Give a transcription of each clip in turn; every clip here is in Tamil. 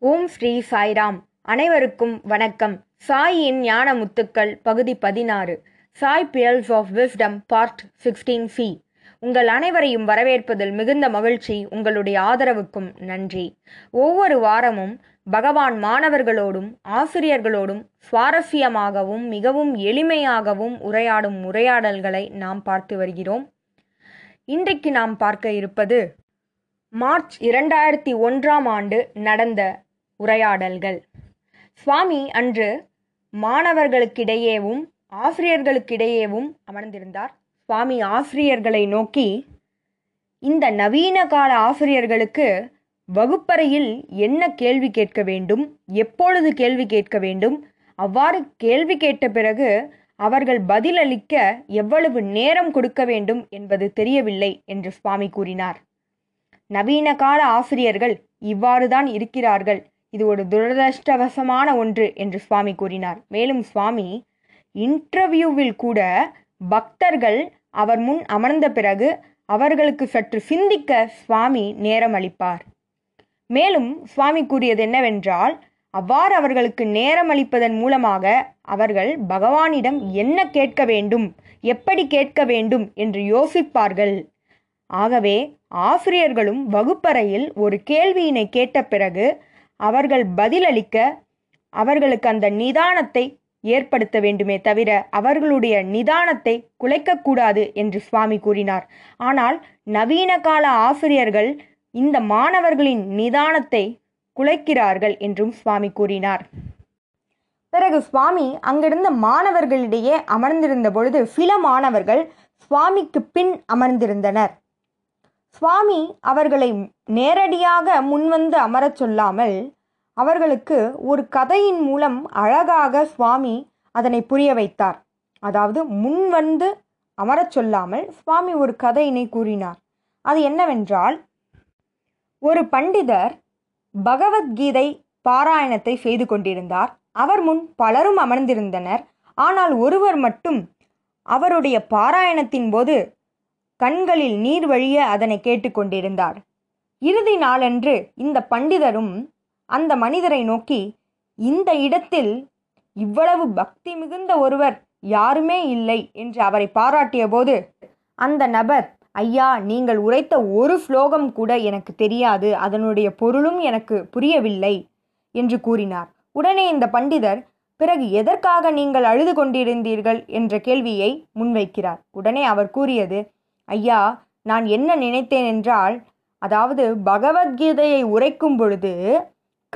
ஓம் ஸ்ரீ சாய்ராம். அனைவருக்கும் வணக்கம். சாயின் ஞான முத்துக்கள் பகுதி பதினாறு. Sai pearls of wisdom part sixteen C உங்கள் அனைவரையும் வரவேற்பதில் மிகுந்த மகிழ்ச்சி உங்களுடைய ஆதரவுக்கும் நன்றி. ஒவ்வொரு வாரமும் பகவான் மாணவர்களோடும் ஆசிரியர்களோடும் சுவாரஸ்யமாகவும் மிகவும் எளிமையாகவும் உரையாடும் உரையாடல்களை நாம் பார்த்து வருகிறோம். இன்றைக்கு நாம் பார்க்க இருப்பது மார்ச் இரண்டாயிரத்தி ஒன்றாம் ஆண்டு நடந்த உரையாடல்கள். சுவாமி அன்று மாணவர்களுக்கிடையேவும் ஆசிரியர்களுக்கிடையேவும் அமர்ந்திருந்தார். சுவாமி ஆசிரியர்களை நோக்கி இந்த நவீன கால ஆசிரியர்களுக்கு வகுப்பறையில் என்ன கேள்வி கேட்க வேண்டும்? எப்பொழுது கேள்வி கேட்க வேண்டும்? அவ்வாறு கேள்வி கேட்ட பிறகு அவர்கள் பதிலளிக்க எவ்வளவு நேரம் கொடுக்க வேண்டும் என்பது தெரியவில்லை என்று சுவாமி கூறினார். நவீன கால ஆசிரியர்கள் இவ்வாறுதான் இருக்கிறார்கள். இது ஒரு துரதிருஷ்டவசமான ஒன்று என்று சுவாமி கூறினார். மேலும் சுவாமி இன்டர்வியூவில் கூட பக்தர்கள் அவர் முன் அமர்ந்த பிறகு அவர்களுக்கு சற்று சிந்திக்க சுவாமி நேரம் அளிப்பார். மேலும் சுவாமி கூறியது என்னவென்றால் அவ்வாறு அவர்களுக்கு நேரம் அளிப்பதன் மூலமாக அவர்கள் பகவானிடம் என்ன கேட்க வேண்டும் எப்படி கேட்க வேண்டும் என்று யோசிப்பார்கள். ஆகவே ஆசிரியர்களும் வகுப்பறையில் ஒரு கேள்வியினை கேட்ட பிறகு அவர்கள் பதிலளிக்க அவர்களுக்கு அந்த நிதானத்தை ஏற்படுத்த வேண்டுமே தவிர அவர்களுடைய நிதானத்தை குலைக்கக்கூடாது என்று சுவாமி கூறினார். ஆனால் நவீன கால ஆசிரியர்கள் இந்த மாணவர்களின் நிதானத்தை குலைக்கிறார்கள் என்றும் சுவாமி கூறினார். பிறகு சுவாமி அங்கிருந்த மாணவர்களிடையே அமர்ந்திருந்த பொழுது சில மாணவர்கள் சுவாமிக்கு பின் அமர்ந்திருந்தனர். சுவாமி அவர்களை நேரடியாக முன்வந்து அமரச் சொல்லாமல் அவர்களுக்கு ஒரு கதையின் மூலம் அழகாக சுவாமி அதனை புரிய வைத்தார். அதாவது முன் வந்து அமரச் சொல்லாமல் சுவாமி ஒரு கதையினை கூறினார். அது என்னவென்றால் ஒரு பண்டிதர் பகவத்கீதை பாராயணத்தை செய்து கொண்டிருந்தார். அவர் முன் பலரும் அமர்ந்திருந்தனர். ஆனால் ஒருவர் மட்டும் அவருடைய பாராயணத்தின் போது கண்களில் நீர் வழிய அதனை கேட்டுக்கொண்டிருந்தார். இறுதி நாளன்று இந்த பண்டிதரும் அந்த மனிதரை நோக்கி இந்த இடத்தில் இவ்வளவு பக்தி மிகுந்த ஒருவர் யாருமே இல்லை என்று அவரை பாராட்டிய போது அந்த நபர் ஐயா நீங்கள் உரைத்த ஒரு ஸ்லோகம் கூட எனக்கு தெரியாது. அதனுடைய பொருளும் எனக்கு புரியவில்லை என்று கூறினார். உடனே இந்த பண்டிதர் பிறகு எதற்காக நீங்கள் அழுது கொண்டிருந்தீர்கள்? என்ற கேள்வியை முன்வைக்கிறார். உடனே அவர் கூறியது ஐயா நான் என்ன நினைத்தேன் என்றால் அதாவது பகவத்கீதையை உரைக்கும் பொழுது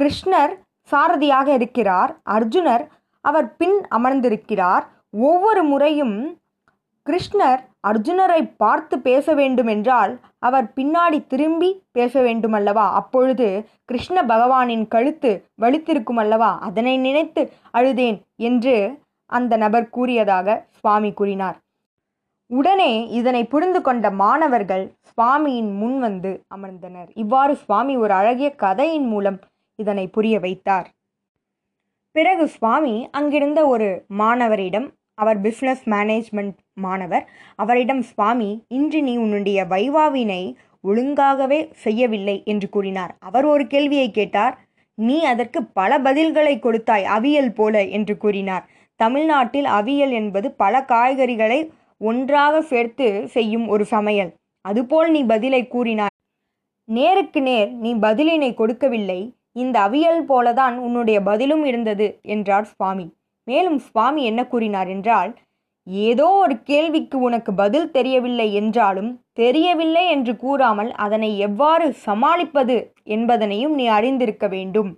கிருஷ்ணர் சாரதியாக இருக்கிறார் அர்ஜுனர் அவர் பின் அமர்ந்திருக்கிறார். ஒவ்வொரு முறையும் கிருஷ்ணர் அர்ஜுனரை பார்த்து பேச வேண்டுமென்றால் அவர் பின்னாடி திரும்பி பேச வேண்டுமல்லவா அப்பொழுது கிருஷ்ண பகவானின் கழுத்து வலித்திருக்கும் அல்லவா? அதனை நினைத்து அழுதேன் என்று அந்த நபர் கூறியதாக சுவாமி கூறினார். உடனே இதனை புரிந்து கொண்ட மாணவர்கள் சுவாமியின் முன் வந்து அமர்ந்தனர். இவ்வாறு சுவாமி ஒரு அழகிய கதையின் மூலம் இதனை புரிய வைத்தார். பிறகு சுவாமி அங்கிருந்த ஒரு மாணவரிடம் அவர் பிஸ்னஸ் மேனேஜ்மெண்ட் மாணவர் அவரிடம் சுவாமி இன்று நீ உன்னுடைய வைவாவினை ஒழுங்காகவே செய்யவில்லை என்று கூறினார். அவர் ஒரு கேள்வியை கேட்டார். நீ அதற்கு பல பதில்களை கொடுத்தாய் அவியல் போல என்று கூறினார். தமிழ்நாட்டில் அவியல் என்பது பல காய்கறிகளை ஒன்றாக சேர்த்து செய்யும் ஒரு சமையல். அதுபோல் நீ பதிலை கூறினாய். நேருக்கு நேர் நீ பதிலினை கொடுக்கவில்லை. இந்த அவியல் போலதான் உன்னுடைய பதிலும் இருந்தது என்றார் சுவாமி. மேலும் சுவாமி என்ன கூறினார் என்றால் ஏதோ ஒரு கேள்விக்கு உனக்கு பதில் தெரியவில்லை என்றாலும் தெரியவில்லை என்று கூறாமல் அதனை எவ்வாறு சமாளிப்பது என்பதனையும் நீ அறிந்திருக்க வேண்டும்.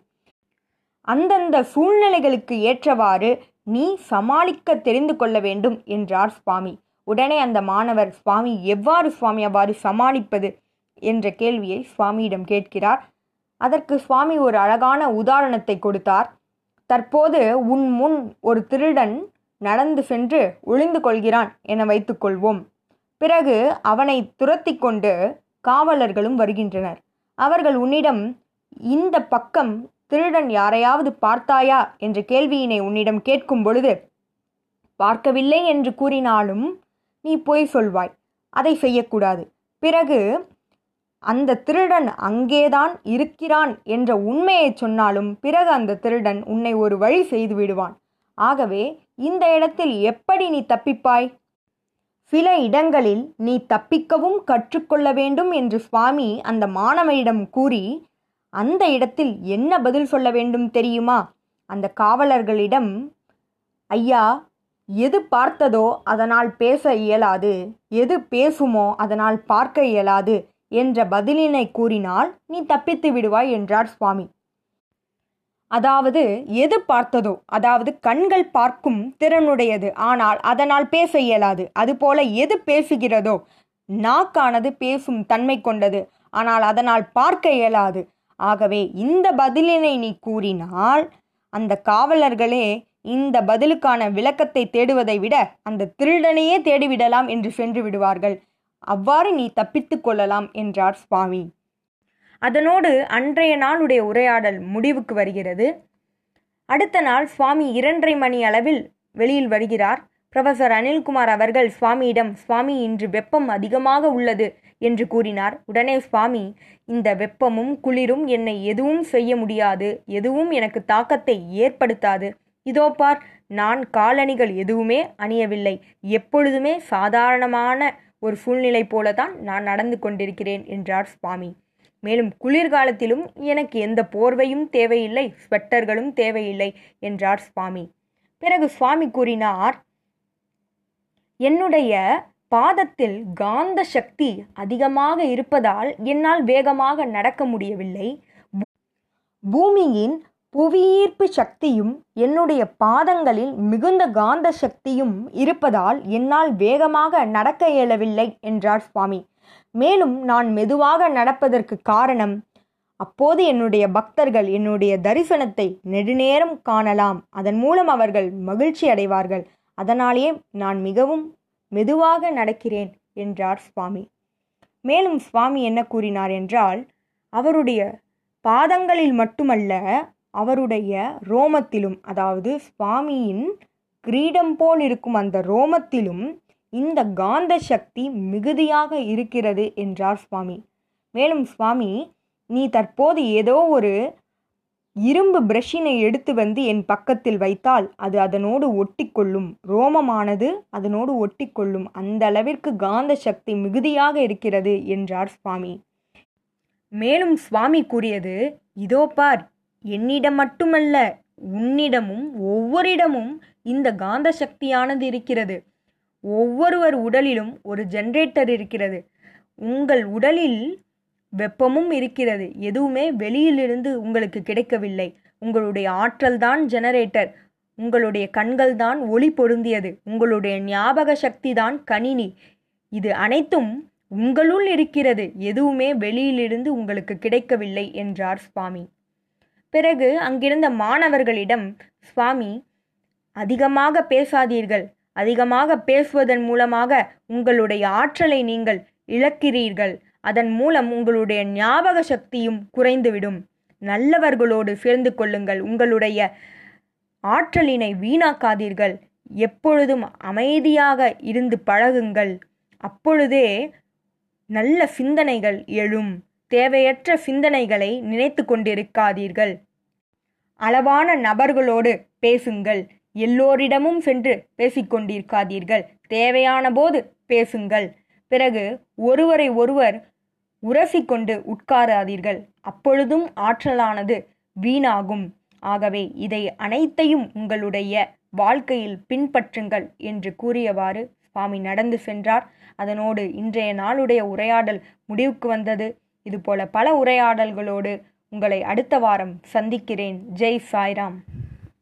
அந்தந்த சூழ்நிலைகளுக்கு ஏற்றவாறு நீ சமாளிக்க தெரிந்து கொள்ள வேண்டும் என்றார் சுவாமி. உடனே அந்த மாணவர் சுவாமி எவ்வாறு சுவாமி அவ்வாறு சமாளிப்பது? என்ற கேள்வியை சுவாமியிடம் கேட்கிறார். அதற்கு சுவாமி ஒரு அழகான உதாரணத்தை கொடுத்தார். தற்போது உன் முன் ஒரு திருடன் நடந்து சென்று ஒளிந்து கொள்கிறான் என வைத்துக்கொள்வோம். பிறகு அவனை துரத்தி கொண்டு காவலர்களும் வருகின்றனர். அவர்கள் உன்னிடம் இந்த பக்கம் திருடன் யாரையாவது பார்த்தாயா? என்ற கேள்வியினை உன்னிடம் கேட்கும் பொழுது பார்க்கவில்லை என்று கூறினாலும் நீ பொய் சொல்வாய். அதை செய்யக்கூடாது. பிறகு அந்த திருடன் அங்கேதான் இருக்கிறான் என்ற உண்மையை சொன்னாலும் பிறகு அந்த திருடன் உன்னை ஒரு வழி செய்து விடுவான். ஆகவே இந்த இடத்தில் எப்படி நீ தப்பிப்பாய்? சில இடங்களில் நீ தப்பிக்கவும் கற்றுக்கொள்ள வேண்டும் என்று சுவாமி அந்த மாணவனிடம் கூறி அந்த இடத்தில் என்ன பதில் சொல்ல வேண்டும் தெரியுமா? அந்த காவலர்களிடம் ஐயா எது பார்த்ததோ அதனால் பேச இயலாது எது பேசுமோ அதனால் பார்க்க இயலாது என்ற பதிலினை கூறினால் நீ தப்பித்து விடுவாய் என்றார் சுவாமி. அதாவது எது பார்த்ததோ அதாவது கண்கள் பார்க்கும் திறனுடையது ஆனால் அதனால் பேச இயலாது. அதுபோல எது பேசுகிறதோ நாக்கானது பேசும் தன்மை கொண்டது ஆனால் அதனால் பார்க்க இயலாது. ஆகவே இந்த பதிலினை நீ கூறினால் அந்த காவலர்களே இந்த பதிலுக்கான விளக்கத்தை தேடுவதை விட அந்த திருடனையே தேடிவிடலாம் என்று சென்று விடுவார்கள். அவ்வாறு நீ தப்பித்து கொள்ளலாம் என்றார் சுவாமி. அதனோடு அன்றைய நாளுடைய உரையாடல் முடிவுக்கு வருகிறது. அடுத்த நாள் சுவாமி இரண்டரை மணி அளவில் வெளியில் வருகிறார். ப்ரொஃபசர் அனில்குமார் அவர்கள் சுவாமியிடம் சுவாமி இன்று வெப்பம் அதிகமாக உள்ளது என்று கூறினார். உடனே சுவாமி இந்த வெப்பமும் குளிரும் என்னை எதுவும் செய்ய முடியாது. எதுவும் எனக்கு தாக்கத்தை ஏற்படுத்தாது. இதோ பார் நான் காலணிகள் எதுவுமே அணியவில்லை. எப்பொழுதுமே சாதாரணமான ஒரு சூழ்நிலை போலதான் நான் நடந்து கொண்டிருக்கிறேன் என்றார் சுவாமி. மேலும் குளிர்காலத்திலும் எனக்கு எந்த போர்வையும் தேவையில்லை ஸ்வெட்டர்களும் தேவையில்லை என்றார் சுவாமி. பிறகு சுவாமி கூறினார் என்னுடைய பாதத்தில் காந்த சக்தி அதிகமாக இருப்பதால் என்னால் வேகமாக நடக்க முடியவில்லை. பூமியின் புவியீர்ப்பு சக்தியும் என்னுடைய பாதங்களில் மிகுந்த காந்த சக்தியும் இருப்பதால் என்னால் வேகமாக நடக்க இயலவில்லை என்றார் சுவாமி. மேலும் நான் மெதுவாக நடப்பதற்கு காரணம் அப்போது என்னுடைய பக்தர்கள் என்னுடைய தரிசனத்தை நெடுநேரம் காணலாம். அதன் மூலம் அவர்கள் மகிழ்ச்சி அடைவார்கள். அதனாலேயே நான் மிகவும் மெதுவாக நடக்கிறேன் என்றார் சுவாமி. மேலும் சுவாமி என்ன கூறினார் என்றால் அவருடைய பாதங்களில் மட்டுமல்ல அவருடைய ரோமத்திலும் அதாவது சுவாமியின் கிரீடம் போல் இருக்கும் அந்த ரோமத்திலும் இந்த காந்த சக்தி மிகுதியாக இருக்கிறது என்றார் சுவாமி. மேலும் சுவாமி நீ தற்போது ஏதோ ஒரு இரும்பு பிரஷினை எடுத்து வந்து என் பக்கத்தில் வைத்தால் அது அதனோடு ஒட்டிக்கொள்ளும். ரோமமானது அதனோடு ஒட்டிக்கொள்ளும். அந்த அளவிற்கு காந்த சக்தி மிகுதியாக இருக்கிறது என்றார் சுவாமி. மேலும் சுவாமி கூறியது இதோ பார் என்னிடம் மட்டுமல்ல உன்னிடமும் ஒவ்வொரிடமும் இந்த காந்த சக்தியானது இருக்கிறது. ஒவ்வொருவர் உடலிலும் ஒரு ஜென்ரேட்டர் இருக்கிறது. உங்கள் உடலில் வெப்பமும் இருக்கிறது. எதுவுமே வெளியிலிருந்து உங்களுக்கு கிடைக்கவில்லை. உங்களுடைய ஆற்றல் தான் ஜெனரேட்டர் உங்களுடைய கண்கள் தான் ஒளி பொருந்தியது. உங்களுடைய ஞாபக சக்தி தான் கணினி. இது அனைத்தும் உங்களுள் இருக்கிறது. எதுவுமே வெளியிலிருந்து உங்களுக்கு கிடைக்கவில்லை என்றார் சுவாமி. பிறகு அங்கிருந்த மாணவர்களிடம் சுவாமி அதிகமாக பேசாதீர்கள். அதிகமாக பேசுவதன் மூலமாக உங்களுடைய ஆற்றலை நீங்கள் இழக்கிறீர்கள். அதன் மூலம் உங்களுடைய ஞாபக சக்தியும் குறைந்துவிடும். நல்லவர்களோடு சேர்ந்து கொள்ளுங்கள். உங்களுடைய ஆற்றலினை வீணாக்காதீர்கள். எப்பொழுதும் அமைதியாக இருந்து பழகுங்கள். அப்பொழுதே நல்ல சிந்தனைகள் எழும். தேவையற்ற சிந்தனைகளை நினைத்து கொண்டிருக்காதீர்கள். அளவான நபர்களோடு பேசுங்கள். எல்லோரிடமும் சென்று பேசிக்கொண்டிருக்காதீர்கள் தேவையான போது பேசுங்கள். பிறகு ஒருவரை ஒருவர் உரசிக்கொண்டு உட்காராதீர்கள். அப்பொழுதும் ஆற்றலானது வீணாகும். ஆகவே இதை அனைத்தையும் உங்களுடைய வாழ்க்கையில் பின்பற்றுங்கள் என்று கூறியவாறு சுவாமி நடந்து சென்றார். அதனோடு இன்றைய நாளுடைய உரையாடல் முடிவுக்கு வந்தது. இதுபோல பல உரையாடல்களோடு உங்களை அடுத்த வாரம் சந்திக்கிறேன். ஜெய் சாய்ராம்.